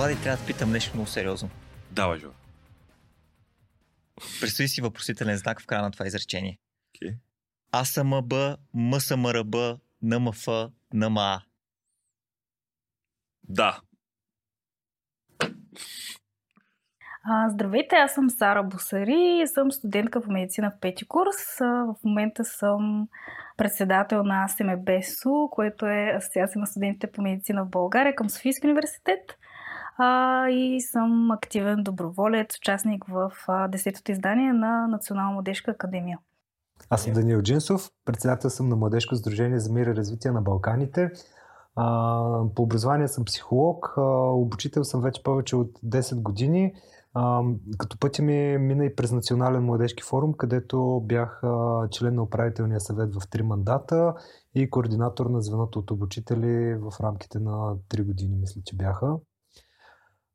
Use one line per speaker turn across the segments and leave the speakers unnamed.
Влади, трябва да питам нещо много сериозно.
Давай, Жо.
Представи си въпросителен знак в края на това изречение.
Okay.
АСМБ, МСМРБ, НМФ, НМА.
Да.
А, здравейте, аз съм Сара Бусари, съм студентка по медицина в пети курс. В момента съм председател на АСМБСУ, което е Асоциация на студентите по медицина в България към Софийски университет. А, и съм активен доброволец, участник в 10-то издание на Национална младежка академия.
Аз съм Даниел Джинсов, председател съм на Младежко сдружение за мир и развитие на Балканите. А, по образование съм психолог, а, обучител съм вече повече от 10 години. А, като пътя ми мина и през Национален младежки форум, където бях а, член на управителния съвет в три мандата и координатор на звеното от обучители в рамките на 3 години, мисля, че бяха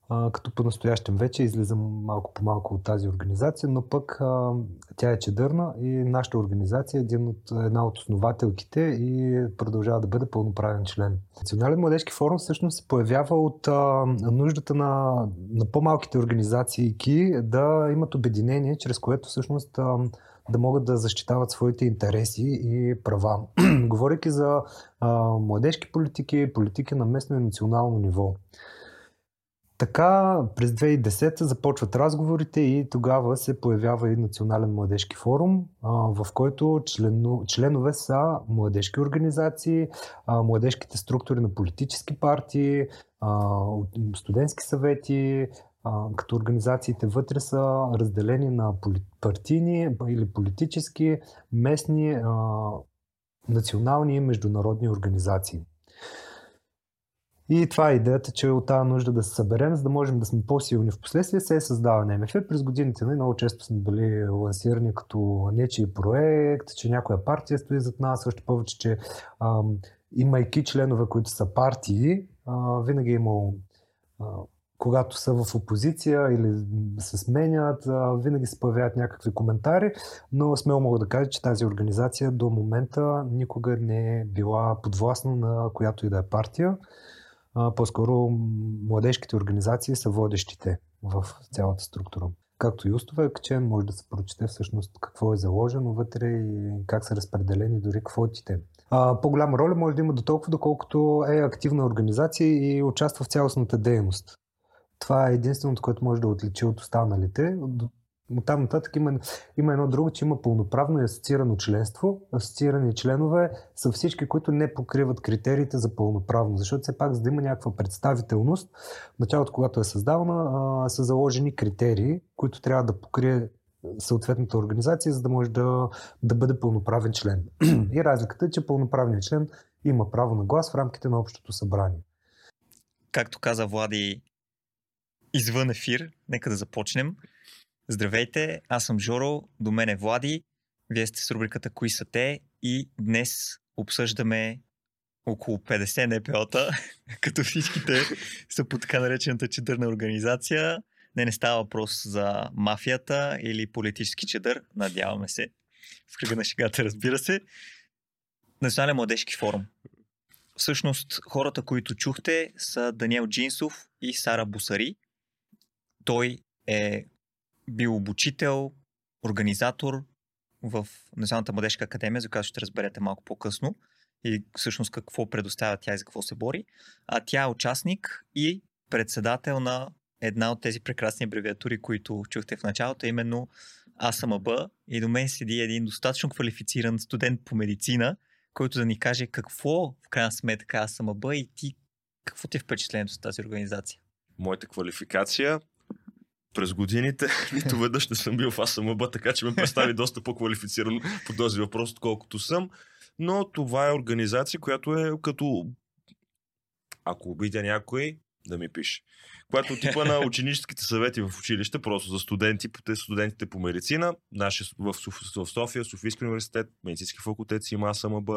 а, като по-настоящем вече излизам малко по малко от тази организация, но пък а, тя е чедърна и нашата организация е един от, една от основателките и продължава да бъде пълноправен член. Национален младежки форум всъщност се появява от а, нуждата на, на по-малките организации да имат обединение, чрез което всъщност а, да могат да защитават своите интереси и права. Говорейки за а, младежки политики, политики на местно и национално ниво. Така през 2010 започват разговорите и тогава се появява и Национален младежки форум, в който членове са младежки организации, младежките структури на политически партии, студентски съвети, като организациите вътре са разделени на партийни или политически, местни, национални и международни организации. И това е идеята, че от тази нужда да се съберем, за да можем да сме по-силни в последствие, се е създава на МФ. През годините нали, много често сме били лансирани като нечи проект, че някоя партия стои зад нас, още повече, че ам, имайки членове, които са партии, а, винаги е имало когато са в опозиция или се сменят, винаги се появяват някакви коментари, но смело мога да кажа, че тази организация до момента никога не е била подвластна на която и да е партия а, по-скоро младежките организации са водещите в цялата структура. Както и устава качен, може да се прочете всъщност какво е заложено вътре и как са разпределени дори квотите. А, по-голяма роля може да има до толкова, доколкото е активна организация и участва в цялостната дейност. Това е единственото, което може да отличи от останалите. От нататък има, има едно друго, че има пълноправно и асоциирано членство. Асоциирани членове са всички, които не покриват критериите за пълноправно, защото все пак, за да има някаква представителност, в началото, когато е създавана, са заложени критерии, които трябва да покрие съответната организация, за да може да, да бъде пълноправен член. И разликата е, че пълноправният член има право на глас в рамките на общото събрание.
Както каза Влади извън ефир, нека да започнем. Здравейте, аз съм Жоро, до мен е Влади, вие сте с рубриката Кои са те и днес обсъждаме около 50 НПО-та, като всичките са по така наречената чедърна организация. Не, не става въпрос за мафията или политически чедър, надяваме се. В кръга на шегата, разбира се. Национален младежки форум. Всъщност, хората, които чухте, са Даниел Джинсов и Сара Бусари. Той е бил обучител, организатор в Националната младежка академия, за която ще разберете малко по-късно и всъщност какво предоставя тя и за какво се бори. А тя е участник и председател на една от тези прекрасни абревиатури, които чухте в началото, именно АСМБ. И до мен седи един достатъчно квалифициран студент по медицина, който да ни каже какво в крайна сметка АСМБ и ти какво ти е впечатлението с тази организация?
Моята квалификация през годините нито веднъж не съм бил в АСМБ, така че ме представи доста по-квалифицирано по този въпрос, отколкото съм. Но това е организация, която е като... Ако обидя някой, да ми пише. Която типа на ученическите съвети в училище, просто за студенти, студентите по медицина. Наши в, в София, Софийски университет, медицински факултет си има АСМБ,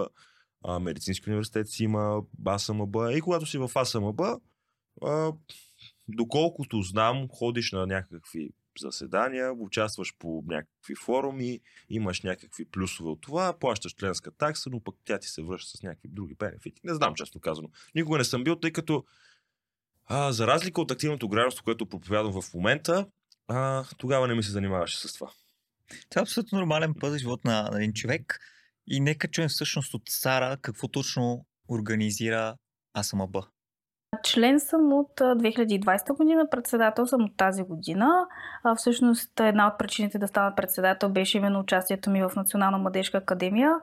медицински университет си има АСМБ. И когато си в АСМБ, доколкото знам, ходиш на някакви заседания, участваш по някакви форуми, имаш някакви плюсове от това, плащаш членска такса, но пък тя ти се връща с някакви други бенефити. Не знам, често казано. Никога не съм бил, тъй като А, за разлика от активното гражданство, което проповядвам в момента, а, тогава не ми се занимаваше с това.
Това е абсолютно нормален път за живот на един човек. И нека чуем всъщност от Сара какво точно организира АСМБ.
Член съм от 2020 година, председател съм от тази година. Всъщност една от причините да стана председател беше именно участието ми в Национална младежка академия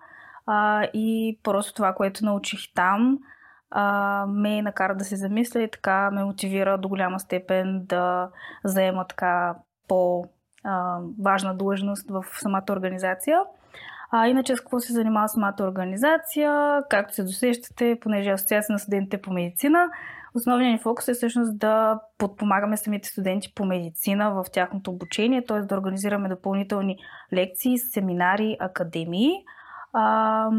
и просто това, което научих там, ме накара да се замисля и така ме мотивира до голяма степен да заема така по а, важна длъжност в самата организация. А, иначе с какво се занимава самата организация? Както се досещате, понеже Асоциация на студентите по медицина, основният ни фокус е всъщност да подпомагаме самите студенти по медицина в тяхното обучение, т.е. да организираме допълнителни лекции, семинари, академии. А,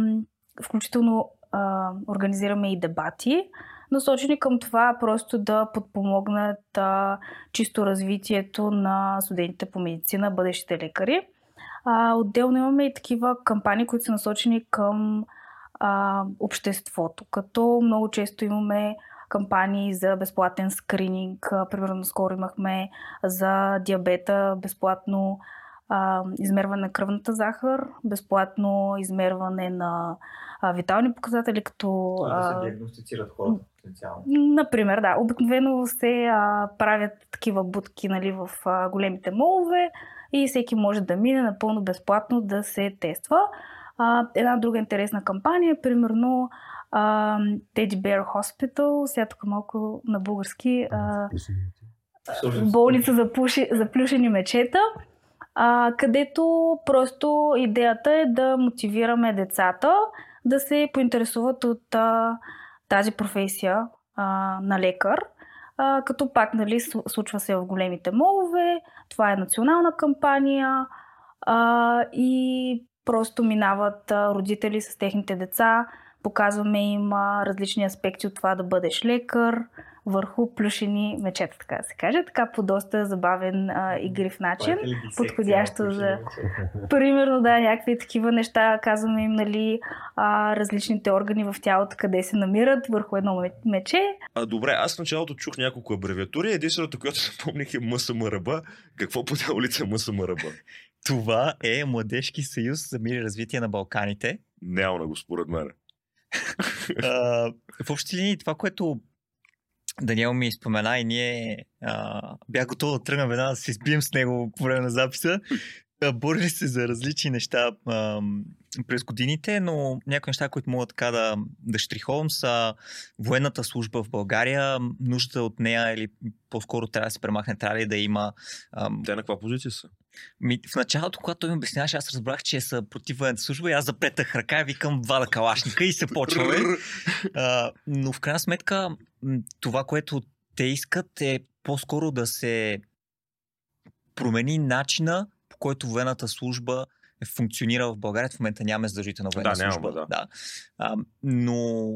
включително а, организираме и дебати, насочени към това просто да подпомогнат а, чисто развитието на студентите по медицина, бъдещите лекари. А, отделно имаме и такива кампании, които са насочени към а, обществото, като много често имаме кампании за безплатен скрининг. Примерно, скоро имахме за диабета безплатно а, измерване на кръвната захар, безплатно измерване на а, витални показатели, като...
Да се диагностицират хората потенциално.
Например, да. Обикновено се а, правят такива будки нали, в а, големите молове и всеки може да мине напълно безплатно да се тества. А, една друга интересна кампания е примерно а, Teddy Bear Hospital, сега тук малко на български, а, болница за, пуши, за плюшени мечета, а, където просто идеята е да мотивираме децата да се поинтересуват от а, тази професия а, на лекар. А, като пак, нали, случва се в големите молове, това е национална кампания а, и просто минават родители с техните деца, показваме им различни аспекти от това да бъдеш лекар, върху плюшени мечета, така да се каже. Така по доста забавен а, игрив начин. Подходящо за... Примерно, да, някакви такива неща. Казваме им, нали, а, различните органи в тялото, къде се намират върху едно мече.
А, добре, аз в началото чух няколко абревиатури. Единственото, което се помних е МСМРБ. Какво по улица е МСМРБ?
Това е Младежки съюз за мир и развитие на Балканите.
Няма го, според мен.
в общи линии това, което Даниел ми спомена и ние а, бях готов да тръгна веднага да се избием с него по време на записа. Борили се за различни неща а, през годините, но някои неща, които мога така да, да штриховам са военната служба в България, нуждата от нея или по-скоро трябва да се премахне, трябва ли да има...
А, Те на каква позиция са?
Ми, в началото, когато той ми обясняваше, аз разбрах, че са против военната служба и аз запретах ръка и викам вада калашника и се почваме. а, но в крайна сметка това, което те искат е по-скоро да се промени начина, по който военната служба е функционира в България. В момента нямаме задължителна военна
да,
служба.
Няма, да.
да. А, но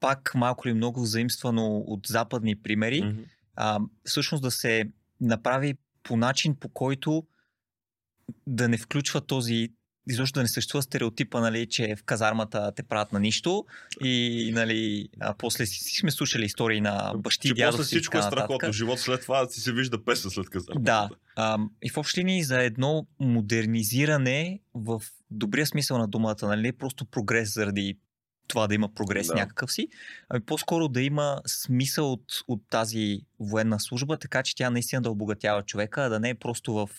пак малко или много заимствано от западни примери, mm-hmm. а, всъщност да се направи по начин, по който да не включва този изобщо да не съществува стереотипа, нали, че в казармата те правят на нищо и нали, а после си сме слушали истории на бащи,
дядо после всичко е страхотно. Живот след това си се вижда песен след казармата.
Да. А, и в общи линии за едно модернизиране в добрия смисъл на думата, нали, просто прогрес заради това да има прогрес да. някакъв си, ами по-скоро да има смисъл от, от тази военна служба, така че тя наистина да обогатява човека, а да не е просто в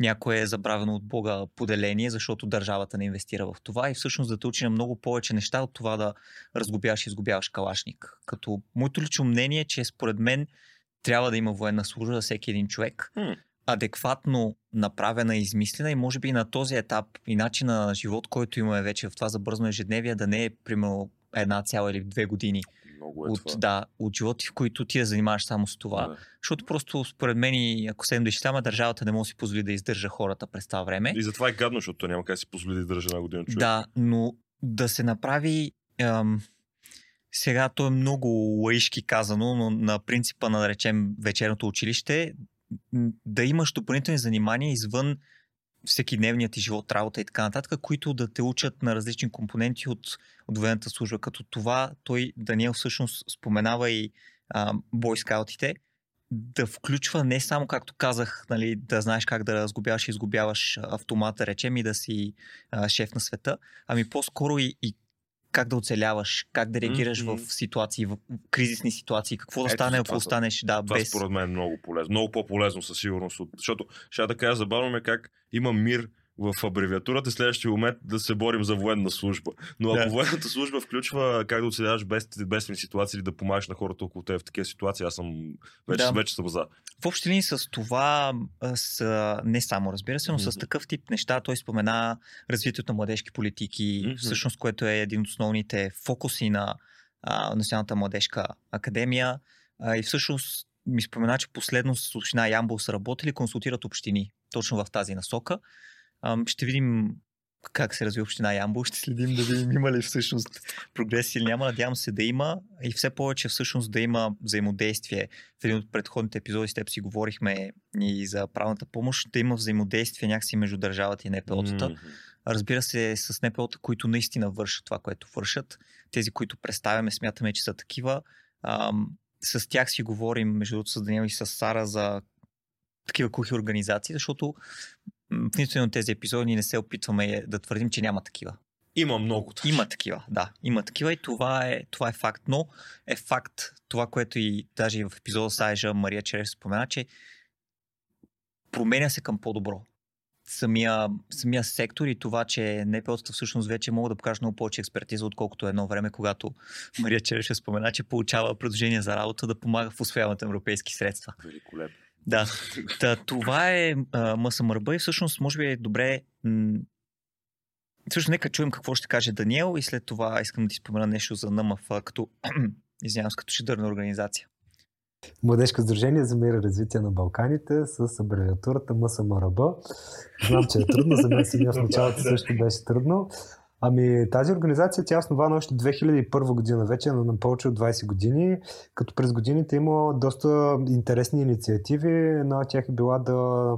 някое забравено от Бога поделение, защото държавата не инвестира в това и всъщност да те учи на много повече неща от това да разгубяваш и изгубяваш калашник. Като моето лично мнение е, че според мен трябва да има военна служба за всеки един човек. Hmm адекватно направена и измислена и може би на този етап и начина на живот, който имаме вече в това забързано ежедневие, да не е примерно една цяла или две години
Много е
от,
това.
да, от животи, в които ти да занимаваш само с това. Да. Защото просто според мен, ако се да изчитаме, държавата не може да си позволи да издържа хората през това време.
И затова е гадно, защото няма как да си позволи да издържа една година човек.
Да, но да се направи ам, сега то е много лаишки казано, но на принципа на, да речем, вечерното училище, да имаш допълнителни занимания извън всеки дневният ти живот, работа и така нататък, които да те учат на различни компоненти от, от военната служба. Като това той, Даниел, всъщност споменава и а, бойскаутите, да включва не само, както казах, нали, да знаеш как да разгубяваш и изгубяваш автомата, речем, и да си а, шеф на света, ами по-скоро и, и как да оцеляваш, как да реагираш mm-hmm. в ситуации, в кризисни ситуации, какво да стане, ако останеш да,
това
без...
според мен е много полезно. Много по-полезно със сигурност. Защото ще да кажа, забавно ме как има мир в абревиатурата, следващия момент да се борим за военна служба. Но ако yeah. военната служба включва как да оцеляваш без бедствени ситуации или да помагаш на хората около теб в такива ситуации, аз съм вече, да. вече съм за.
В общи линии с това, с, не само разбира се, но mm-hmm. с такъв тип неща, той спомена развитието на младежки политики, mm-hmm. всъщност, което е един от основните фокуси на а, Националната младежка академия. А, и всъщност ми спомена, че последно с община Ямбол са работили, консултират общини точно в тази насока. Ще видим как се развива община Ямбол. Ще следим да видим има ли всъщност прогрес или няма. Надявам се да има и все повече всъщност да има взаимодействие. В един от предходните епизоди с теб си говорихме и за правната помощ, да има взаимодействие някакси между държавата и НПО-тата. Mm-hmm. Разбира се, с НПО-та, които наистина вършат това, което вършат. Тези, които представяме, смятаме, че са такива. Ам, с тях си говорим, между другото, с Даниел и с Сара за такива кухи организации, защото в нито от тези епизоди не се опитваме да твърдим, че няма такива.
Има много.
Даже. Има такива, да. Има такива и това е, това е факт. Но е факт това, което и даже и в епизода с Айжа Мария Череш спомена, че променя се към по-добро. Самия, самия сектор и това, че НПО-тата всъщност вече могат да покажат много повече експертиза, отколкото едно време, когато Мария Череш спомена, че получава предложения за работа да помага в освояването на европейски средства.
Великолепно.
Да, Та, това е МСМРБ и всъщност може би е добре м- Също нека чуем какво ще каже Даниел и след това искам да ти спомена нещо за НМФ като, извинявам, като шедърна организация.
Младежко сдружение за мир и развитие на Балканите с абревиатурата МСМРБ. Знам, че е трудно, за мен си в началото също беше трудно. Ами тази организация тя е основана още 2001 година, вече на повече от 20 години, като през годините има доста интересни инициативи. Една от тях е била да,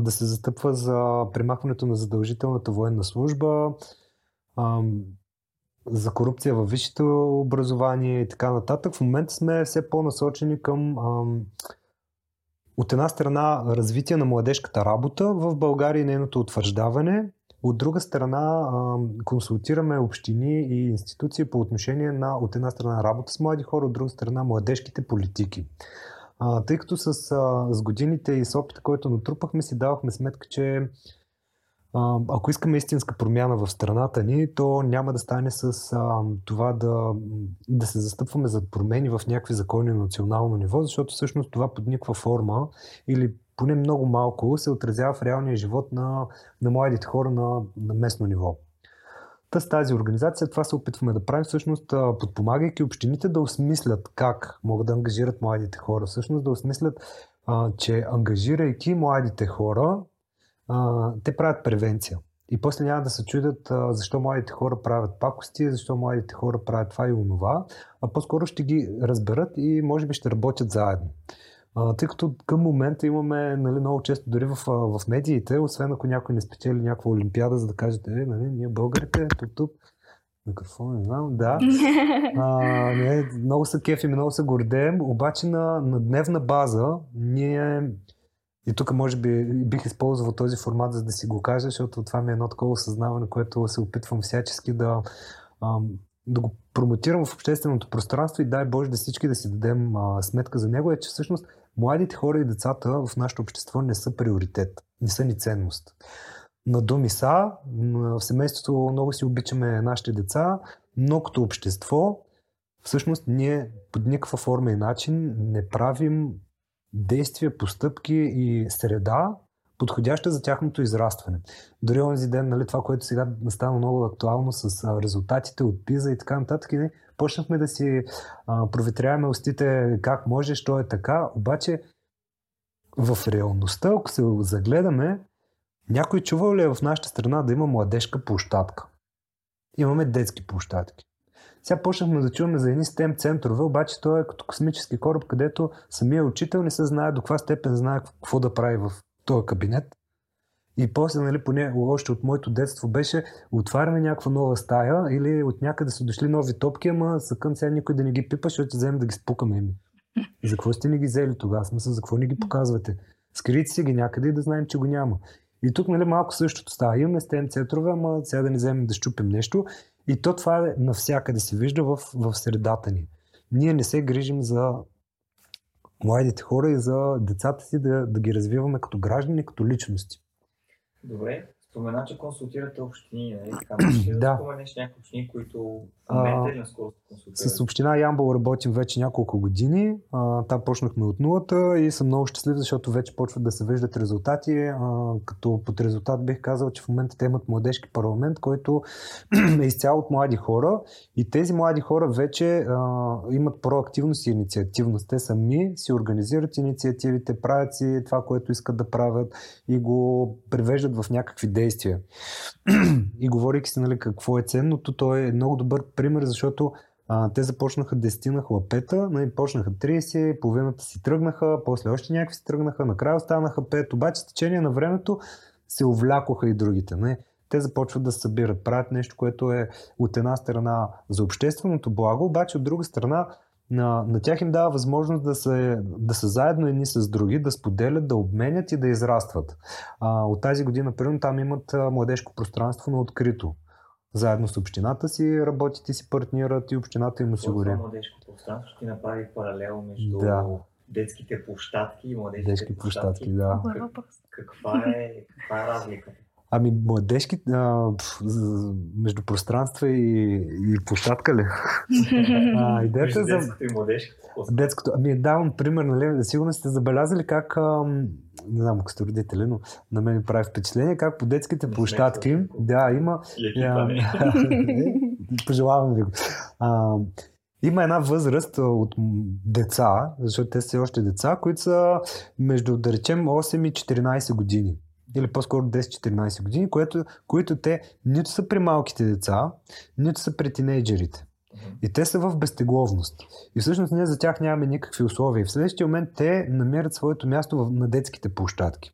да се застъпва за премахването на задължителната военна служба, за корупция във висшето образование и така нататък. В момента сме все по-насочени към от една страна развитие на младежката работа в България и нейното утвърждаване, от друга страна, консултираме общини и институции по отношение на, от една страна, работа с млади хора, от друга страна, младежките политики. тъй като с, с годините и с опита, който натрупахме, си давахме сметка, че ако искаме истинска промяна в страната ни, то няма да стане с а, това да, да се застъпваме за промени в някакви закони на национално ниво, защото всъщност това под никаква форма или поне много малко се отразява в реалния живот на, на младите хора на, на местно ниво. Та с тази организация това се опитваме да правим, всъщност подпомагайки общините да осмислят как могат да ангажират младите хора. Всъщност да осмислят, а, че ангажирайки младите хора, а, те правят превенция. И после няма да се чудят а, защо младите хора правят пакости, защо младите хора правят това и онова, а по-скоро ще ги разберат и може би ще работят заедно. А, тъй като към момента имаме нали, много често дори в, в медиите, освен ако някой не спечели някаква олимпиада, за да кажете, е, нали, ние българите, тук, тук, микрофон, не знам, да. А, не, много са кефи, много се гордеем, обаче на, на дневна база ние и тук може би бих използвал този формат, за да си го кажа, защото това ми е едно такова осъзнаване, което се опитвам всячески да, да го промотирам в общественото пространство и дай Боже да всички да си дадем сметка за него, е, че всъщност младите хора и децата в нашето общество не са приоритет, не са ни ценност. На думи са, в семейството много си обичаме нашите деца, но като общество, всъщност ние под никаква форма и начин не правим действия, постъпки и среда, подходяща за тяхното израстване. Дори онзи ден, нали, това, което сега стана много актуално с резултатите от ПИЗа и така нататък, не, почнахме да си а, проветряваме устите как може, що е така, обаче в реалността, ако се загледаме, някой чувал ли е в нашата страна да има младежка площадка? Имаме детски площадки. Сега почнахме да чуваме за едни STEM центрове, обаче той е като космически кораб, където самия учител не се знае до каква степен знае какво да прави в този кабинет. И после, нали, поне още от моето детство беше, отваряме някаква нова стая или от някъде са дошли нови топки, ама съкън сега никой да не ги пипа, защото вземем да ги спукаме. За какво сте ни ги взели тогава? Смисъл, за какво ни ги показвате? Скрийте си ги някъде и да знаем, че го няма. И тук нали, малко същото става. Имаме стем центрове, ама сега да не вземем да щупим нещо. И то това е навсякъде се вижда в, в средата ни. Ние не се грижим за младите хора и за децата си да, да ги развиваме като граждани, като личности.
Добре, Спомена, че консултирате общини, нали? Така, да, да споменеш някои общини, които консултирате?
С община Ямбол работим вече няколко години. А, там почнахме от нулата и съм много щастлив, защото вече почват да се виждат резултати. А, като под резултат бих казал, че в момента те имат младежки парламент, който е изцяло от млади хора и тези млади хора вече а, имат проактивност и инициативност. Те сами си организират инициативите, правят си това, което искат да правят и го привеждат в някакви действия. и говорейки си нали, какво е ценното, той е много добър пример, защото а, те започнаха 10 на хлапета, нали, почнаха 30, половината си тръгнаха, после още някакви си тръгнаха, накрая останаха 5, обаче с течение на времето се увлякоха и другите. Нали. Те започват да се събират, правят нещо, което е от една страна за общественото благо, обаче от друга страна на, на тях им дава възможност да са, да са заедно едни с други, да споделят, да обменят и да израстват. А, от тази година, примерно, там имат младежко пространство на открито. Заедно с общината си работят и си партнират и общината им осигури. Това
младежко пространство ще направи паралел между да. детските площадки и младежките Детски площадки.
да.
Каква е, каква е разликата?
Ами младежки, а, между пространства и, и площадка ли?
а, идеята за... Детското.
Ами давам пример, нали, сигурно сте забелязали как, а, не знам ако сте родители, но на мен ми прави впечатление, как по детските площадки, да, има... А, пожелавам ви го. А, има една възраст от деца, защото те са още деца, които са между, да речем, 8 и 14 години или по-скоро 10-14 години, което, които те нито са при малките деца, нито са при тинейджерите. И те са в безтегловност. И всъщност ние за тях нямаме никакви условия. И в следващия момент те намират своето място на детските площадки.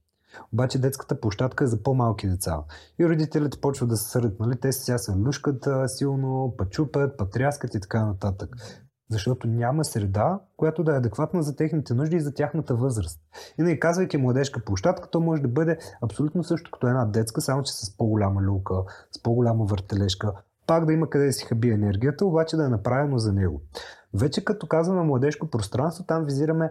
Обаче детската площадка е за по-малки деца. И родителите почват да се сърдят. Нали? Те сега се люшкат силно, пъчупят, патряскат и така нататък защото няма среда, която да е адекватна за техните нужди и за тяхната възраст. И не казвайки младежка площадка, то може да бъде абсолютно също като една детска, само че с по-голяма люлка, с по-голяма въртележка, пак да има къде да си хаби енергията, обаче да е направено за него. Вече като казваме младежко пространство, там визираме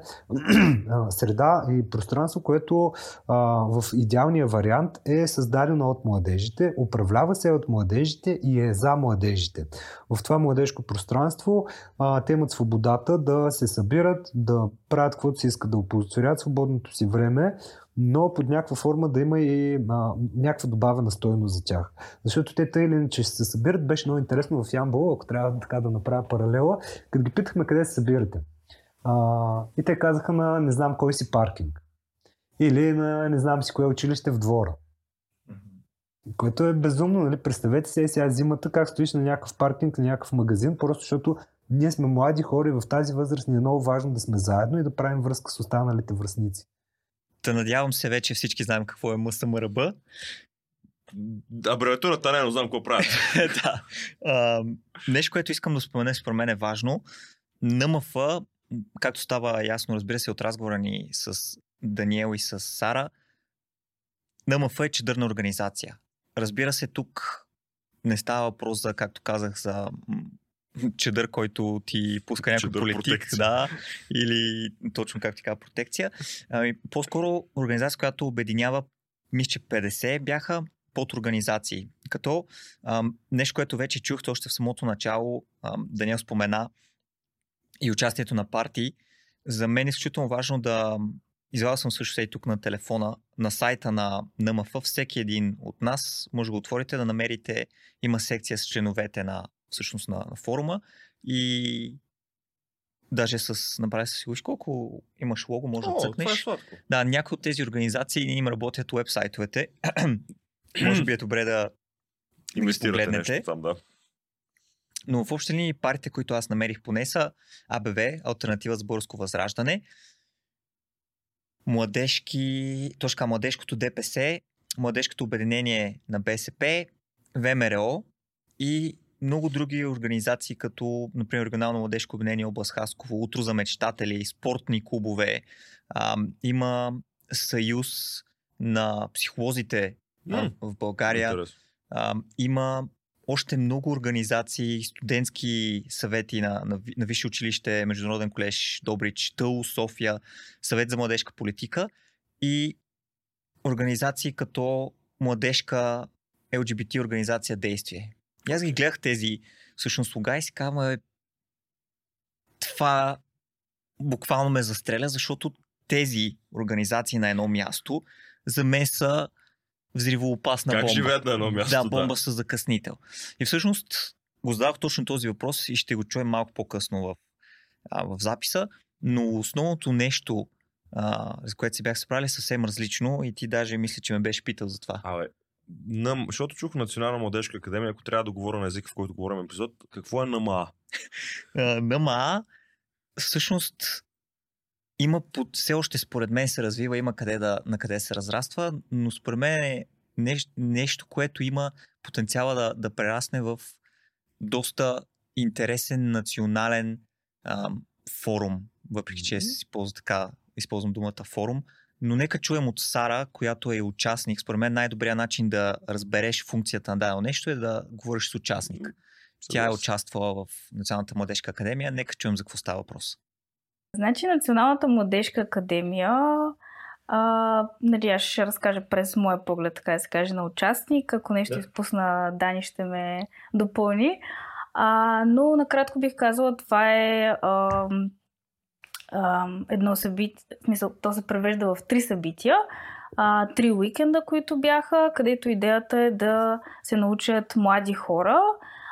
среда и пространство, което а, в идеалния вариант е създадено от младежите, управлява се от младежите и е за младежите. В това младежко пространство а, те имат свободата да се събират, да правят каквото си искат, да оползотворят свободното си време, но под някаква форма да има и а, някаква добавена стоеност за тях. Защото те тъй или иначе ще се събират, беше много интересно в Ямбол, ако трябва така да направя паралела, като ги питахме къде се събирате. А, и те казаха на не знам кой си паркинг. Или на не знам си кое училище в двора. Което е безумно, нали? Представете се сега зимата как стоиш на някакъв паркинг, на някакъв магазин, просто защото ние сме млади хора и в тази възраст ни е много важно да сме заедно и да правим връзка с останалите връзници.
Та надявам се вече всички знаем какво е МСМРБ.
Абревиатурата не, но знам какво правят.
да. А, нещо, което искам да спомена, според мен е важно. НМФ, както става ясно, разбира се, от разговора ни с Даниел и с Сара, НМФ е чедърна организация. Разбира се, тук не става въпрос за, както казах, за чедър, който ти пуска някой чедър политик, протекция. да, или точно как ти казва протекция. Ами, по-скоро организация, която обединява, мисля, че 50 бяха под организации. Като ам, нещо, което вече чухте още в самото начало, ам, Даниел спомена и участието на партии, за мен е изключително важно да Извадил съм също и тук на телефона, на сайта на НМФ, всеки един от нас може да го отворите, да намерите, има секция с членовете на всъщност на, на форума и даже с, направи си виж колко имаш лого, може О, да цъкнеш.
Това е
Да, някои от тези организации им работят веб-сайтовете. може би е добре да
инвестирате да нещо там, да.
Но в общи линии партиите, които аз намерих поне са АБВ, Альтернатива за българско възраждане, младежки, точка младежкото ДПС, младежкото обединение на БСП, ВМРО и много други организации, като, например, Регионално младежко обединение област Хасково, Утро за мечтатели, спортни клубове. А, има съюз на психолозите а, в България. А, има още много организации, студентски съвети на, на, на Висше училище, Международен колеж Добрич, ТъУ, София, Съвет за младежка политика и организации като Младежка LGBT организация Действие. И аз ги гледах тези всъщност слуга и си казвам, «Абе, това буквално ме застреля, защото тези организации на едно място за мен са взривоопасна
Как
бомба.
живеят на едно място?
Да, бомба с закъснител. И всъщност го задавах точно този въпрос и ще го чуем малко по-късно в, а, в записа, но основното нещо, а, за което си бях справили, е съвсем различно и ти даже мисля, че ме беше питал за това.
Абе, на, защото чух Национална младежка академия, ако трябва да говоря на езика, в който говорим епизод, какво е НМА?
НМА всъщност има под, все още според мен се развива, има къде да, на къде се разраства, но според мен е нещо, нещо което има потенциала да, да прерасне в доста интересен национален а, форум, въпреки че се използва така, използвам думата форум, но нека чуем от Сара, която е участник. Според мен най-добрият начин да разбереш функцията на дадено нещо е да говориш с участник. Тя е участвала в Националната младежка академия. Нека чуем за какво става въпрос.
Значи Националната младежка академия, а, нали, аз ще разкажа през моя поглед, така да се каже, на участник. Ако нещо
Да.
изпусна, Дани ще ме допълни. А, но накратко бих казала, това е ам, едно събитие, в смисъл, то се превежда в три събития. А, три уикенда, които бяха, където идеята е да се научат млади хора,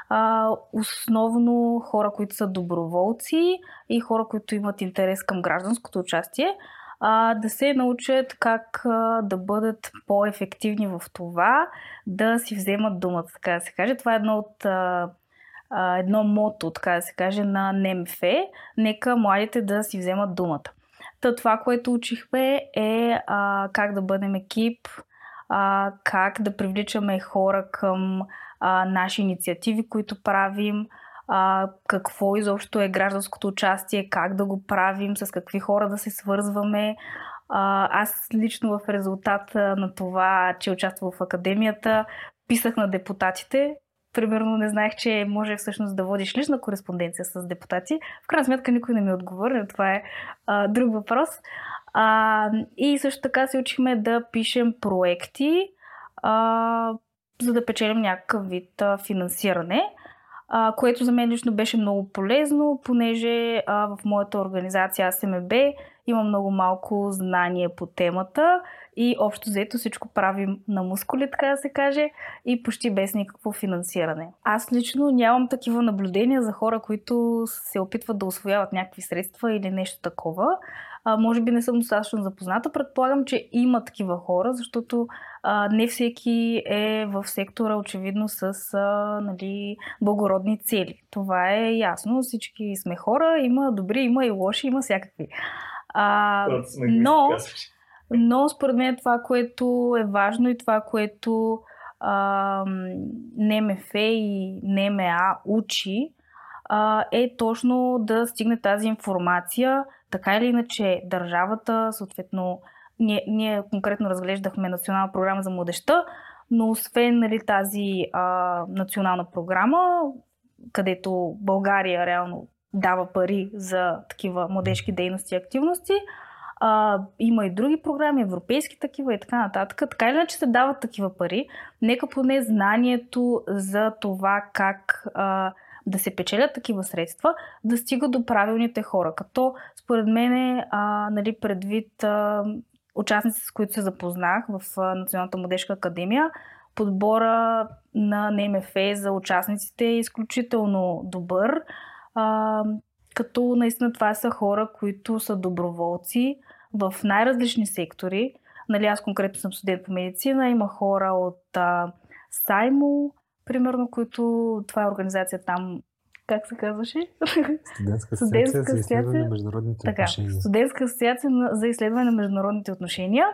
а, основно хора, които са доброволци и хора, които имат интерес към гражданското участие, а, да се научат как а, да бъдат по-ефективни в това, да си вземат думата, така да се каже. Това е едно от а, едно мото, така да се каже, на НМФ. Нека младите да си вземат думата. Та това, което учихме е а, как да бъдем екип, а, как да привличаме хора към а, наши инициативи, които правим, а, какво изобщо е гражданското участие, как да го правим, с какви хора да се свързваме. А, аз лично в резултат на това, че участвам в академията, писах на депутатите. Примерно не знаех, че може всъщност да водиш лична кореспонденция с депутати. В крайна сметка никой не ми отговори, но това е а, друг въпрос. А, и също така се учихме да пишем проекти, а, за да печелим някакъв вид а, финансиране, а, което за мен лично беше много полезно, понеже а, в моята организация АСМБ има много малко знание по темата и общо взето всичко правим на мускули, така да се каже, и почти без никакво финансиране. Аз лично нямам такива наблюдения за хора, които се опитват да освояват някакви средства или нещо такова. А, може би не съм достатъчно запозната. Предполагам, че има такива хора, защото а, не всеки е в сектора очевидно с а, нали, благородни цели. Това е ясно. Всички сме хора, има добри, има и лоши, има всякакви. А, но, но според мен това, което е важно и това, което а, НМФ и НМА учи, а, е точно да стигне тази информация. Така или иначе, държавата, съответно, ние, ние конкретно разглеждахме национална програма за младеща, но освен нали, тази а, национална програма, където България реално дава пари за такива младежки дейности и активности, а, има и други програми, европейски такива и така нататък. Така или иначе се дават такива пари. Нека поне знанието за това как а, да се печелят такива средства, да стига до правилните хора. Като според мен, а, нали, предвид а, участници, с които се запознах в а, Националната младежка академия, подбора на НМФ за участниците е изключително добър. А, като наистина това са хора, които са доброволци в най-различни сектори. Нали, аз конкретно съм студент по медицина, има хора от а, Саймо, примерно, които това е организация там, как се казваше?
Студентска
Студентска
асоциация за изследване на международните
Така,
отношения.
Студентска асоциация за изследване на международните отношения.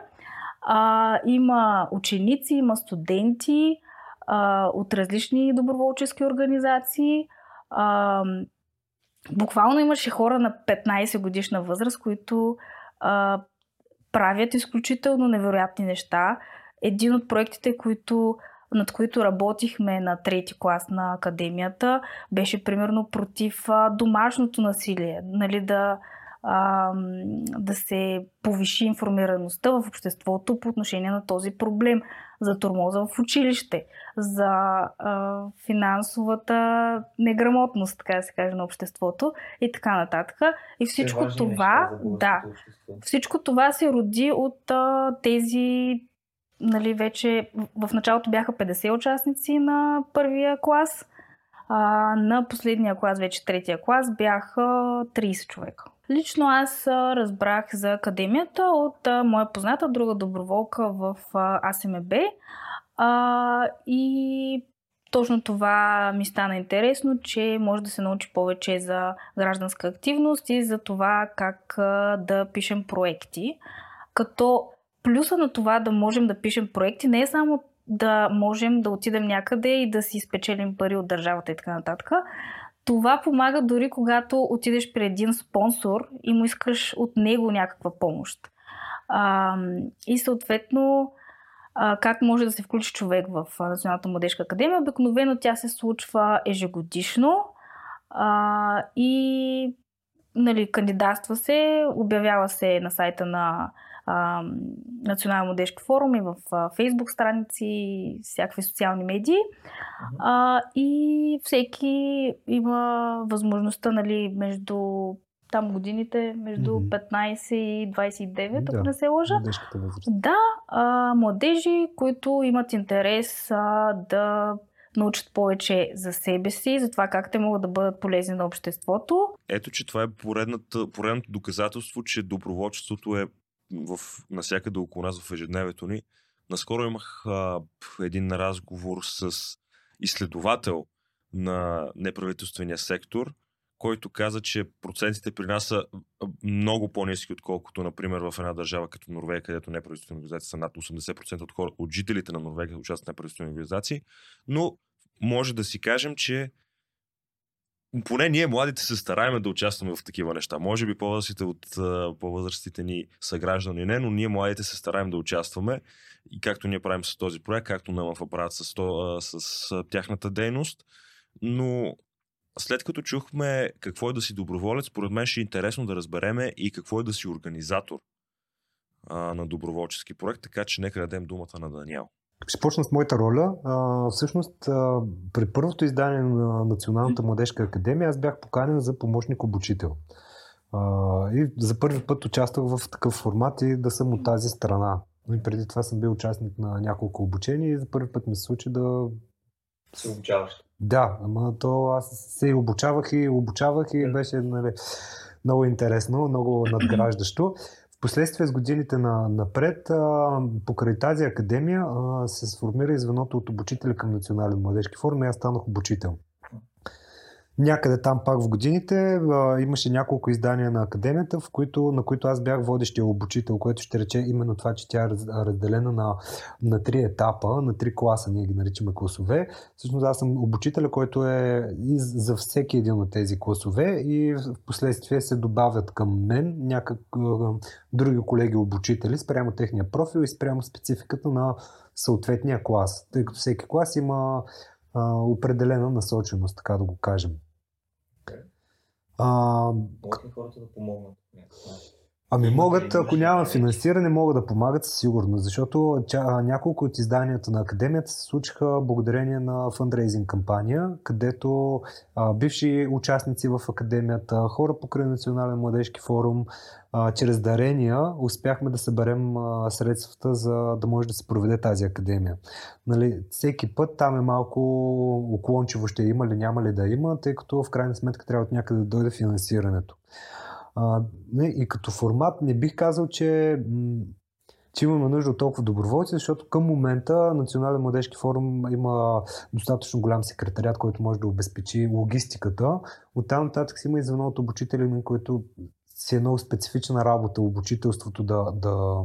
А, има ученици, има студенти, а, от различни доброволчески организации. А, буквално имаше хора на 15 годишна възраст, които а, правят изключително невероятни неща. Един от проектите, които, над които работихме на трети клас на академията, беше примерно против а, домашното насилие. Нали, да, а, да се повиши информираността в обществото по отношение на този проблем за турмоза в училище, за а, финансовата неграмотност, така да се каже, на обществото и така нататък. И всичко това, да, всичко това се роди от а, тези нали, вече в началото бяха 50 участници на първия клас, а, на последния клас, вече третия клас, бяха 30 човека. Лично аз разбрах за академията от моя позната друга доброволка в а, АСМБ и точно това ми стана интересно, че може да се научи повече за гражданска активност и за това как да пишем проекти. Като плюса на това да можем да пишем проекти не е само да можем да отидем някъде и да си спечелим пари от държавата и така нататък, това помага дори когато отидеш при един спонсор и му искаш от него някаква помощ. А, и съответно, а, как може да се включи човек в Националната младежка академия? Обикновено тя се случва ежегодишно а, и нали, кандидатства се, обявява се на сайта на Национален младежки форум и в фейсбук страници и всякакви социални медии. А, и всеки има възможността нали, между там годините, между mm-hmm. 15 и 29, да, ако не се лъжа. Да, а, младежи, които имат интерес а, да научат повече за себе си, за това как те могат да бъдат полезни на обществото.
Ето, че това е поредното доказателство, че доброволчеството е в, насякъде около нас в ежедневието ни. Наскоро имах а, един разговор с изследовател на неправителствения сектор, който каза, че процентите при нас са много по-низки, отколкото, например, в една държава като Норвегия, където неправителствени организации са над 80% от, хора, от жителите на Норвегия участват в неправителствени организации. Но може да си кажем, че поне ние младите се стараем да участваме в такива неща. Може би по-възрастите от по-възрастите ни са граждани не, но ние младите се стараем да участваме и както ние правим с този проект, както на правят с, то, с, с тяхната дейност. Но след като чухме какво е да си доброволец, според мен ще е интересно да разбереме и какво е да си организатор а, на доброволчески проект, така че нека дадем думата на Даниел.
Ще почна с моята роля. А, всъщност, а, при първото издание на Националната младежка академия аз бях поканен за помощник обучител. А, и за първи път участвах в такъв формат и да съм от тази страна. И преди това съм бил участник на няколко обучения и за първи път ми се случи да...
Се обучаваш.
Да, ама то аз се обучавах и обучавах и беше нали, много интересно, много надграждащо. Впоследствие с годините на, напред, а, покрай тази академия а, се сформира и звеното от обучители към Национален младежки форум и аз станах обучител. Някъде там пак в годините а, имаше няколко издания на академията, в които, на които аз бях водещия обучител, което ще рече именно това, че тя е разделена на, на три етапа, на три класа, ние ги наричаме класове. Всъщност аз съм обучителя, който е и за всеки един от тези класове и в последствие се добавят към мен някак други колеги обучители спрямо техния профил и спрямо спецификата на съответния клас, тъй като всеки клас има определена насоченост, така да го кажем.
А, могат хората да помогнат?
Ами могат, ако няма финансиране, могат да помагат със сигурност, защото няколко от изданията на Академията се случиха благодарение на фандрейзинг кампания, където а, бивши участници в Академията, хора покрай Национален младежки форум, а, чрез дарения успяхме да съберем а, средствата, за да може да се проведе тази Академия. Нали, всеки път там е малко уклончиво ще има ли, няма ли да има, тъй като в крайна сметка трябва от някъде да дойде финансирането. А, и като формат не бих казал, че, че имаме нужда от толкова доброволци, защото към момента Национален младежки форум има достатъчно голям секретарят, който може да обезпечи логистиката. От там нататък си има и звено от обучители, на които си е много специфична работа, обучителството да, да,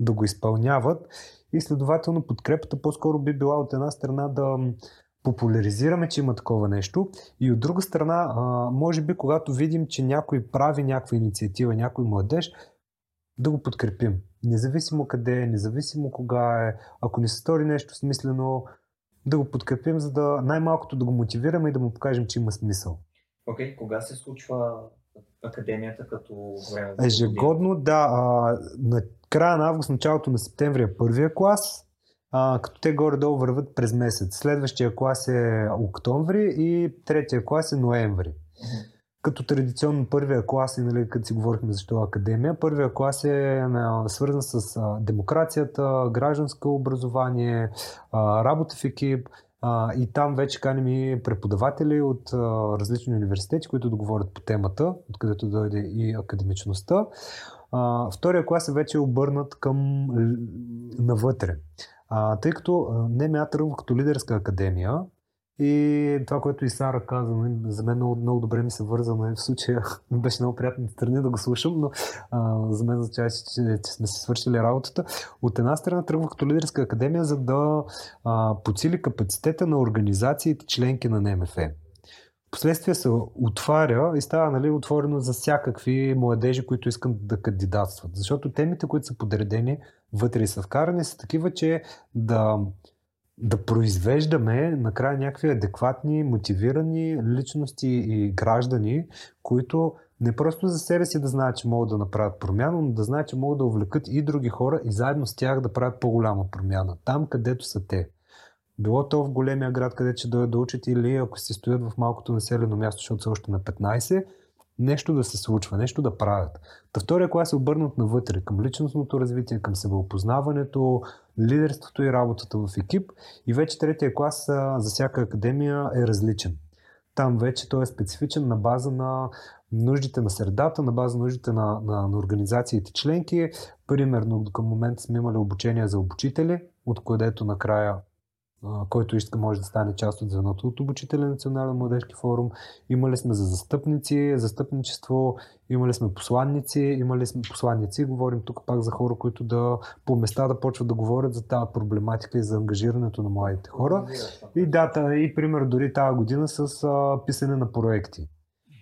да го изпълняват и следователно подкрепата по-скоро би била от една страна да популяризираме, че има такова нещо и от друга страна, може би когато видим, че някой прави някаква инициатива, някой младеж, да го подкрепим. Независимо къде е, независимо кога е, ако не се стори нещо смислено, да го подкрепим, за да най-малкото да го мотивираме и да му покажем, че има смисъл.
Окей, okay, кога се случва академията като време?
Ежегодно, да. А, на края на август, началото на септември е първия клас, а, като те горе-долу върват през месец. Следващия клас е октомври и третия клас е ноември. Като традиционно първия клас, нали, като си говорихме защо академия, първия клас е свързан с а, демокрацията, гражданско образование, а, работа в екип, а, и там вече каним и преподаватели от а, различни университети, които да говорят по темата, откъдето дойде и академичността. А, втория клас е вече обърнат към навътре. А, тъй като не ме тръгва като лидерска академия, и това, което и Сара каза, нали, за мен много, много добре ми се върза, нали, в случая беше много приятно страни да го слушам, но а, за мен означава, че, че, сме се свършили работата. От една страна тръгвах като лидерска академия, за да а, подсили капацитета на организациите, членки на НМФ. Последствие се отваря и става нали, отворено за всякакви младежи, които искат да кандидатстват. Защото темите, които са подредени вътре и са вкарани, са такива, че да да произвеждаме накрая някакви адекватни, мотивирани личности и граждани, които не просто за себе си да знаят, че могат да направят промяна, но да знаят, че могат да увлекат и други хора и заедно с тях да правят по-голяма промяна. Там, където са те. Било то в големия град, където ще дойдат да учат или ако си стоят в малкото населено място, защото са още на 15, нещо да се случва, нещо да правят. Та втория клас е обърнат навътре, към личностното развитие, към себеопознаването, лидерството и работата в екип. И вече третия клас за всяка академия е различен. Там вече той е специфичен на база на нуждите на средата, на база на нуждите на, на, на организациите членки. Примерно към момента сме имали обучение за обучители, от където накрая който иска може да стане част от звеното от обучителен национален младежки форум. Имали сме за застъпници, застъпничество, имали сме посланници, имали сме посланници. Говорим тук пак за хора, които да по места да почват да говорят за тази проблематика и за ангажирането на младите хора. И дата, и пример дори тази година с а, писане на проекти.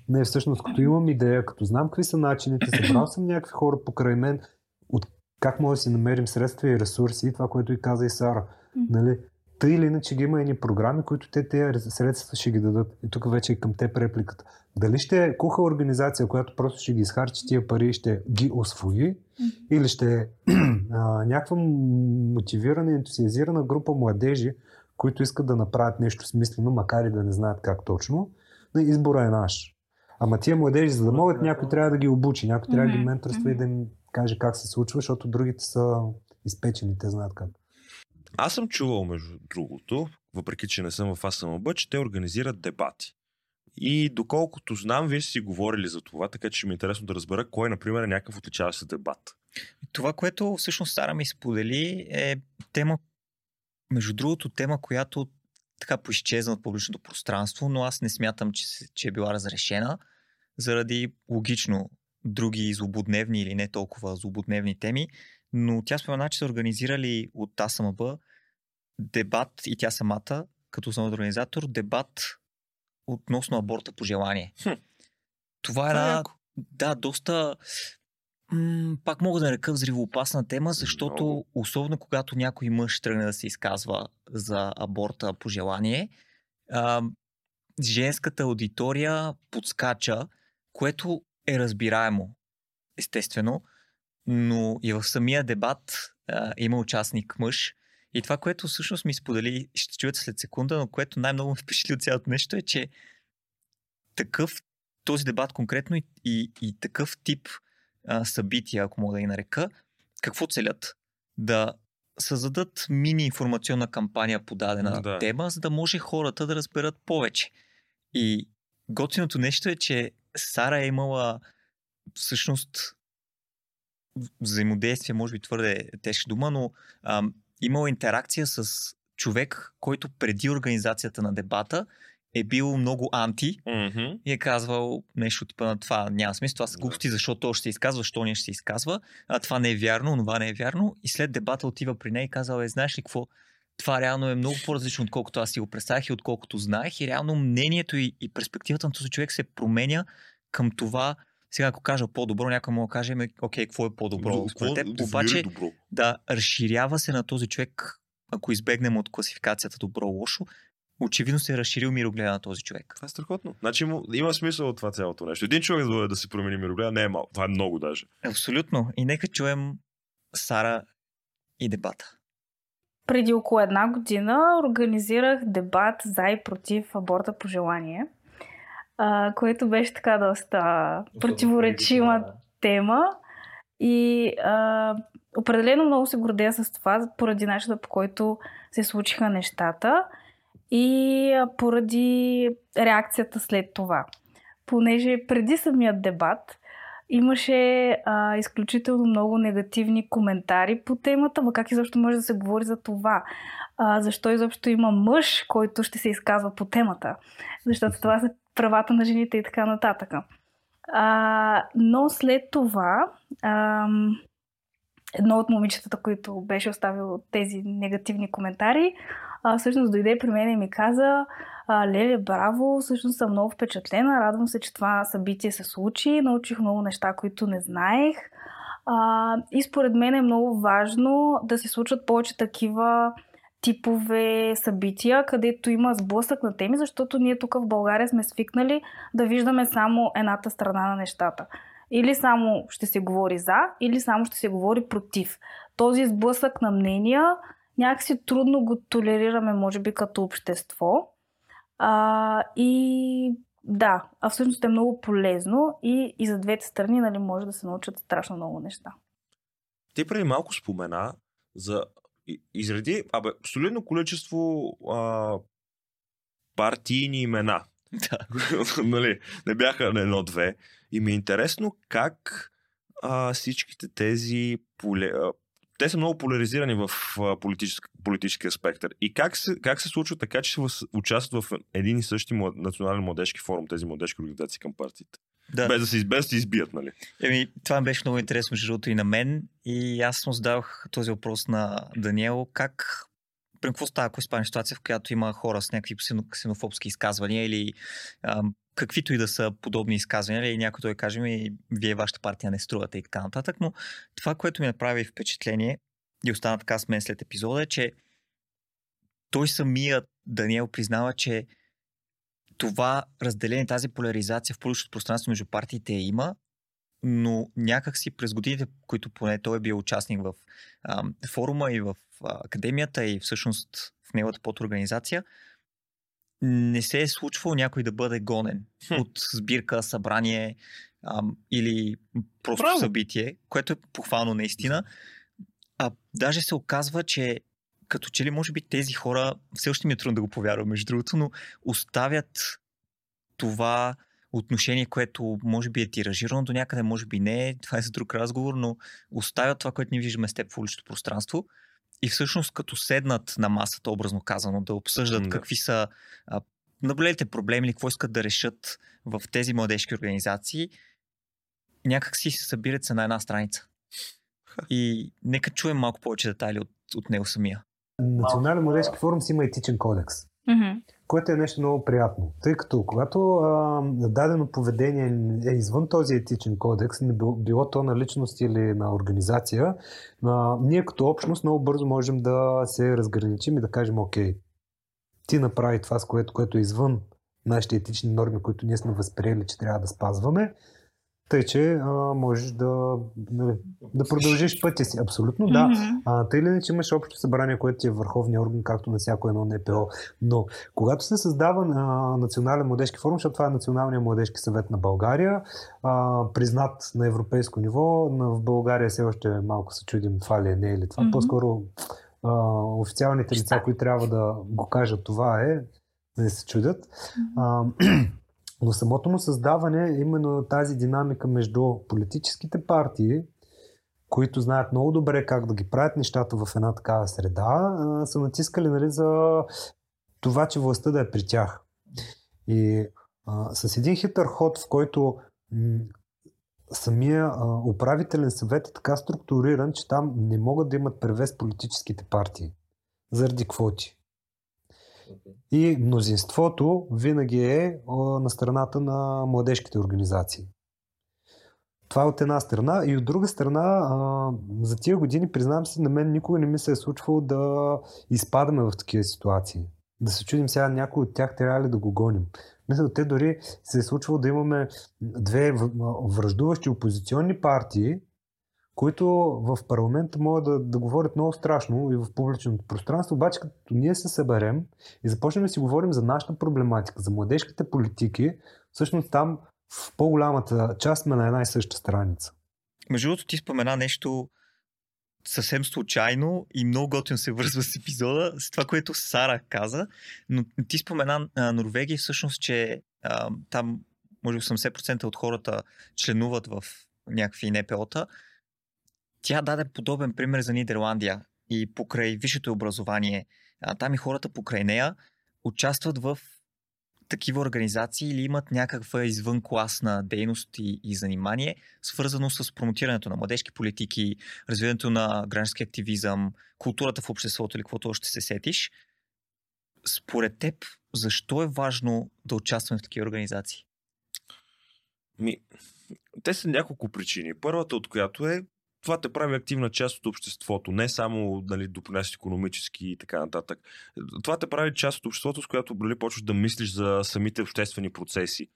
Не, всъщност, като имам идея, като знам какви са начините, събрал съм някакви хора покрай мен, от как може да си намерим средства и ресурси, това, което и каза и Сара. Нали? Тъй или иначе ги има едни програми, които те тези средства ще ги дадат. И тук вече е към те репликата. Дали ще е куха организация, която просто ще ги изхарчи тия пари и ще ги освои, mm-hmm. или ще е някаква мотивирана, ентусиазирана група младежи, които искат да направят нещо смислено, макар и да не знаят как точно, избора е наш. Ама тия младежи, за да могат, някой трябва да ги обучи, някой трябва да ги менторства и да им каже как се случва, защото другите са изпечени, те знаят как.
Аз съм чувал, между другото, въпреки че не съм в АСМБ, че те организират дебати. И доколкото знам, вие си говорили за това, така че ми е интересно да разбера кой, например, е някакъв отличаващ се дебат.
Това, което всъщност Стара ми сподели е тема, между другото, тема, която така поизчезна от публичното пространство, но аз не смятам, че, че е била разрешена заради логично други злободневни или не толкова злободневни теми но тя спомена, че са организирали от АСМБ дебат и тя самата, като съм организатор, дебат относно аборта по желание. Хм. Това е една, да, доста, м- пак мога да нарека взривоопасна тема, защото Много. особено когато някой мъж тръгне да се изказва за аборта по желание, а, женската аудитория подскача, което е разбираемо, естествено, но и в самия дебат а, има участник мъж. И това, което всъщност ми сподели, ще чуете след секунда, но което най-много ме впечатли от цялото нещо е, че такъв, този дебат конкретно и, и, и такъв тип а, събития, ако мога да ги нарека, какво целят? Да създадат мини информационна кампания по дадена да. тема, за да може хората да разберат повече. И готиното нещо е, че Сара е имала всъщност взаимодействие, може би твърде тежка дума, но ам, имала интеракция с човек, който преди организацията на дебата е бил много анти
Мгм.
и е казвал нещо типа на това няма смисъл, това са глупости, защото той ще се изказва, защо ние ще се изказва, а това не е вярно, това не е вярно. И след дебата отива при нея и казал, е, знаеш ли какво, това реално е много по-различно, отколкото аз си го представях и отколкото знаех. И реално мнението и, и перспективата на този човек се променя към това, сега ако кажа по-добро, някой му каже, «Ами, окей, какво е по-добро
Какво
според теб, обаче
добро?
да разширява се на този човек, ако избегнем от класификацията добро-лошо, очевидно се е разширил мирогледа на този човек.
Това е страхотно. Значи има, има смисъл от това цялото нещо. Един човек да, да си промени мирогледа не е малко. Това е много даже.
Абсолютно. И нека чуем Сара и дебата.
Преди около една година организирах дебат за и против аборта по желание, а, което беше така доста противоречима тема. И а, определено много се гордея с това, поради начина по който се случиха нещата и поради реакцията след това. Понеже преди самият дебат имаше а, изключително много негативни коментари по темата, ма как изобщо може да се говори за това? А, защо изобщо има мъж, който ще се изказва по темата? Защото това са правата на жените и така нататък. А, но след това ам, едно от момичетата, които беше оставило тези негативни коментари, а, всъщност дойде при мен и ми каза Леле, браво, всъщност съм много впечатлена, радвам се, че това събитие се случи, научих много неща, които не знаех. А, и според мен е много важно да се случват повече такива типове събития, където има сблъсък на теми, защото ние тук в България сме свикнали да виждаме само едната страна на нещата. Или само ще се говори за, или само ще се говори против. Този сблъсък на мнения някакси трудно го толерираме, може би, като общество. А, и да, а всъщност е много полезно и, и за двете страни нали, може да се научат страшно много неща.
Ти преди малко спомена за изреди абе, солидно количество а, партийни имена.
Да.
нали, не бяха на едно-две. И ми е интересно как а, всичките тези поле, а, те са много поляризирани в а, политически, политическия спектър. И как се, как се случва така, че се участват в един и същи млад, национален младежки форум, тези младежки организации към партиите?
Да.
Без да се, без да се избият, нали?
Еми, това беше много интересно, между другото, и на мен. И аз му задавах този въпрос на Даниел. Как, при какво става, ако изпадне ситуация, в която има хора с някакви ксено- ксенофобски изказвания или ам, каквито и да са подобни изказвания, или някой той каже ми, вие вашата партия не струвате и така нататък. Но това, което ми направи впечатление и остана така с мен след епизода е, че той самият Даниел признава, че това разделение, тази поляризация в публичното пространство между партиите има, но някакси през годините, които поне той е бил участник в а, форума и в а, академията и всъщност в неговата подорганизация, не се е случвало някой да бъде гонен
Хм.
от сбирка, събрание а, или просто
Браво!
събитие, което е похвално наистина. А даже се оказва, че като че ли може би тези хора, все още ми е трудно да го повярвам между другото, но оставят това отношение, което може би е тиражирано до някъде, може би не, това е за друг разговор, но оставят това, което ни виждаме с теб в уличното пространство и всъщност като седнат на масата, образно казано, да обсъждат
Да.
какви са а, наблюдете проблеми или какво искат да решат в тези младежки организации, някак си се събират се на една страница. И нека чуем малко повече детайли от, от него самия.
Национален младежки форум си има етичен кодекс.
Мгм.
което е нещо много приятно. Тъй като когато а, дадено поведение е извън този етичен кодекс, не било, било то на личност или на организация, а, ние като общност много бързо можем да се разграничим и да кажем, окей, ти направи това, с което, което е извън нашите етични норми, които ние сме възприели, че трябва да спазваме, тъй че а, можеш да, нали, да продължиш пътя си. Абсолютно, да.
Мгм.
А, тъй или иначе имаш общо събрание, което ти е върховния орган, както на всяко едно НПО. Но когато се създава а, Национален младежки форум, защото това е Националния младежки съвет на България, а, признат на европейско ниво, но в България все още малко се чудим това ли е, не е ли това.
Мгм.
По-скоро а, официалните лица, които трябва да го кажат това е, не се чудят. А, но самото му създаване е именно тази динамика между политическите партии, които знаят много добре как да ги правят нещата в една такава среда, са натискали нали, за това, че властта да е при тях. И а, с един хитър ход, в който м- самия а, управителен съвет е така структуриран, че там не могат да имат превес политическите партии заради квоти. И мнозинството винаги е на страната на младежките организации. Това е от една страна. И от друга страна, за тия години, признавам се, на мен никога не ми се е случвало да изпадаме в такива ситуации. Да се чудим сега някой от тях трябва ли да го гоним. Мисля, те дори се е случвало да имаме две връждуващи опозиционни партии, които в парламента могат да, да говорят много страшно и в публичното пространство, обаче като ние се съберем и започнем да си говорим за нашата проблематика, за младежките политики, всъщност там в по-голямата част сме на една и съща страница.
Между другото, ти спомена нещо съвсем случайно и много готино се връзва с епизода, с това, което Сара каза, но ти спомена а, Норвегия всъщност, че а, там може би 80% от хората членуват в някакви НПО-та. Тя даде подобен пример за Нидерландия и покрай висшето образование. А, там и хората покрай нея участват в такива организации или имат някаква извънкласна дейност и, и занимание, свързано с промотирането на младежки политики, развиването на граждански активизъм, културата в обществото или каквото още се сетиш. Според теб, защо е важно да участваме в такива организации?
Ми, те са няколко причини. Първата от която е това те прави активна част от обществото, не само нали, допринес економически и така нататък. Това те прави част от обществото, с която нали, почваш да мислиш за самите обществени процеси.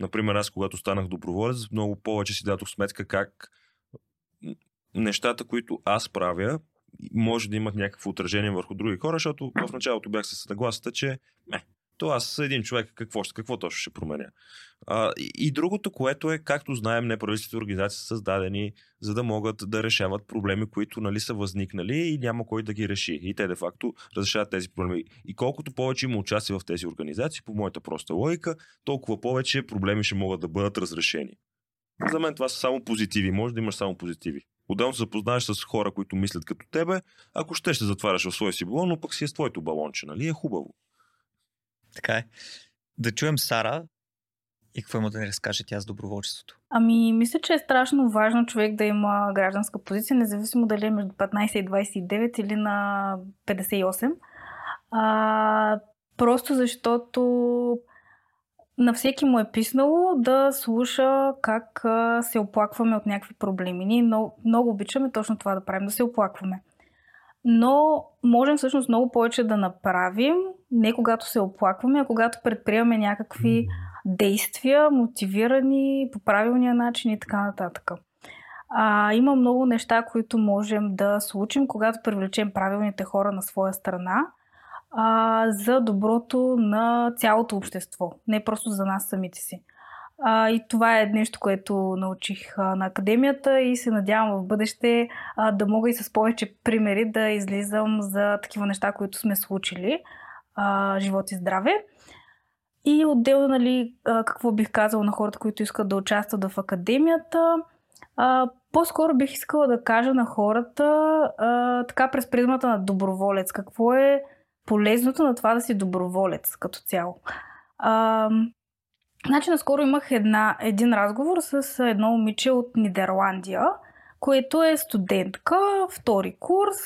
Например, аз когато станах доброволец, много повече си дадох сметка как нещата, които аз правя, може да имат някакво отражение върху други хора, защото в началото бях с нагласата, че то аз един човек какво, какво точно ще променя. А, и, и другото, което е, както знаем, неправителствените организации са създадени, за да могат да решават проблеми, които нали, са възникнали и няма кой да ги реши. И те де-факто разрешават тези проблеми. И колкото повече има участие в тези организации, по моята проста логика, толкова повече проблеми ще могат да бъдат разрешени. За мен това са само позитиви. Може да имаш само позитиви. Отделно се запознаеш с хора, които мислят като тебе. Ако ще ще затваряш в своя си балон, но пък си е с твоето балонче, нали? Е хубаво.
Така е. Да чуем Сара и какво има да ни разкаже тя с доброволчеството.
Ами, мисля, че е страшно важно човек да има гражданска позиция, независимо дали е между 15 и 29 или на 58. А, просто защото на всеки му е писнало да слуша как се оплакваме от някакви проблеми. Ние много, много обичаме точно това да правим, да се оплакваме. Но можем всъщност много повече да направим, не когато се оплакваме, а когато предприемаме някакви действия, мотивирани по правилния начин и така нататък. А, има много неща, които можем да случим, когато привлечем правилните хора на своя страна а, за доброто на цялото общество, не просто за нас самите си. А, и това е нещо, което научих а, на академията и се надявам в бъдеще а, да мога и с повече примери да излизам за такива неща, които сме случили. А, живот и здраве. И отделно, нали, а, какво бих казала на хората, които искат да участват в академията. А, по-скоро бих искала да кажа на хората а, така през призмата на доброволец. Какво е полезното на това да си доброволец като цяло? А, Значи, наскоро имах една, един разговор с едно момиче от Нидерландия, което е студентка, втори курс.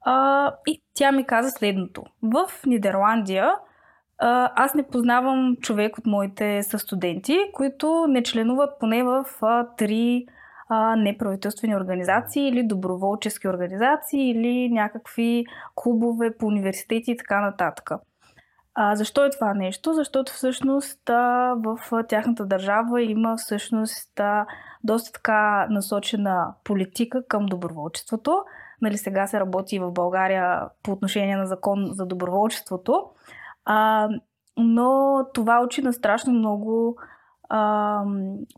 А, и тя ми каза следното. В Нидерландия а, аз не познавам човек от моите състуденти, които не членуват поне в а, три а, неправителствени организации или доброволчески организации или някакви клубове по университети и така нататък. А, защо е това нещо? Защото всъщност а, в тяхната държава има всъщност а, доста така насочена политика към доброволчеството. Нали, сега се работи и в България по отношение на закон за доброволчеството. А, но това учи на страшно много а,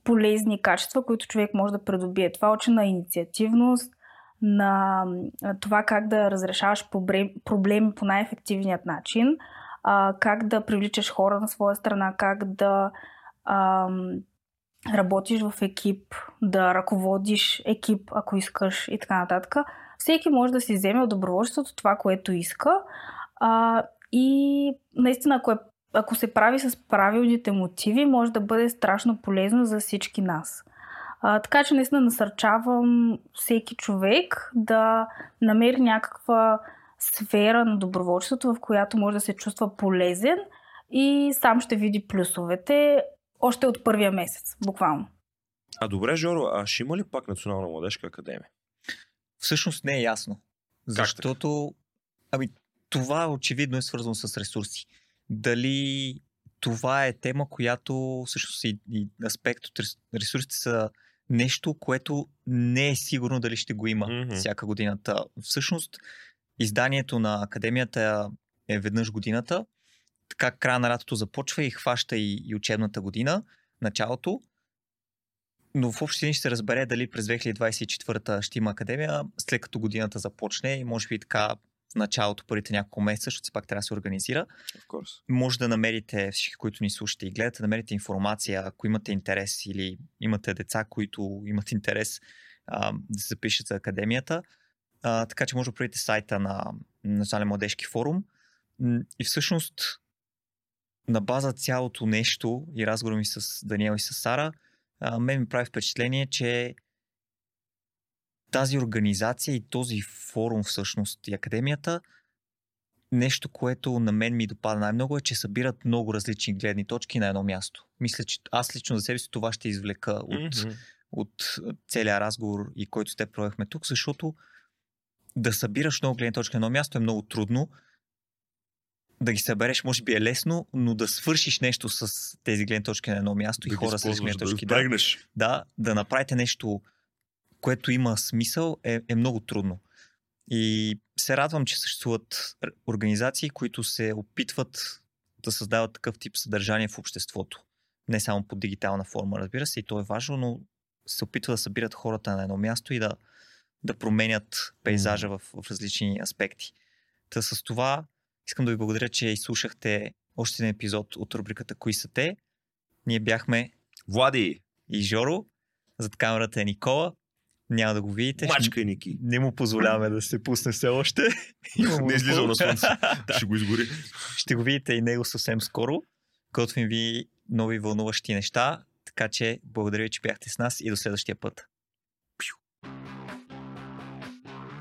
полезни качества, които човек може да придобие. Това учи на инициативност, на това как да разрешаваш проблеми по най-ефективният начин – а, как да привличаш хора на своя страна, как да а, работиш в екип, да ръководиш екип, ако искаш и така нататък. Всеки може да си вземе от доброволчеството това, което иска. А, и наистина, ако е ако се прави с правилните мотиви, може да бъде страшно полезно за всички нас. А, така че наистина насърчавам всеки човек да намери някаква сфера на доброволчеството, в която може да се чувства полезен и сам ще види плюсовете още от първия месец, буквално.
А добре, Жоро, а ще има ли пак Национална младежка академия?
Всъщност не е ясно. Защото, ами, това очевидно е свързано с ресурси. Дали това е тема, която всъщност и, и аспект от ресурсите са нещо, което не е сигурно дали ще го има mm-hmm. всяка годината. Всъщност, изданието на академията е веднъж годината. Така края на лятото започва и хваща и, и учебната година, началото. Но в общи ще се разбере дали през 2024 ще има академия, след като годината започне и може би така началото, първите няколко месеца, защото все пак трябва да се организира. Може да намерите, всички, които ни слушате и гледате, да намерите информация, ако имате интерес или имате деца, които имат интерес а, да се запишат за академията. А, така че може да правите сайта на Национален младежки форум. И всъщност на база цялото нещо и разговора ми с Даниел и с Сара, а, мен ми прави впечатление, че тази организация и този форум всъщност и академията, нещо, което на мен ми допада най-много е, че събират много различни гледни точки на едно място. Мисля, че аз лично за себе си това ще извлека от, mm-hmm. от целия разговор и който сте провехме тук, защото да събираш много гледни точки на едно място е много трудно. Да ги събереш може би е лесно, но да свършиш нещо с тези гледни точки на едно място да и хора с гледни точки.
Да,
да, да, да направите нещо което има смисъл, е, е много трудно. И се радвам, че съществуват организации, които се опитват да създават такъв тип съдържание в обществото. Не само по дигитална форма, разбира се, и то е важно, но се опитва да събират хората на едно място и да, да променят пейзажа в, в различни аспекти. Та с това искам да ви благодаря, че изслушахте още един епизод от рубриката Кои са те. Ние бяхме
Влади
и Жоро. Зад камерата е Никола. Няма да го видите.
Мачка и Ники.
Не му позволяваме да се пусне все още.
не излиза на слънце. да. Ще го изгори.
Ще го видите и него съвсем скоро. Готвим ви нови вълнуващи неща. Така че благодаря ви, че бяхте с нас и до следващия път.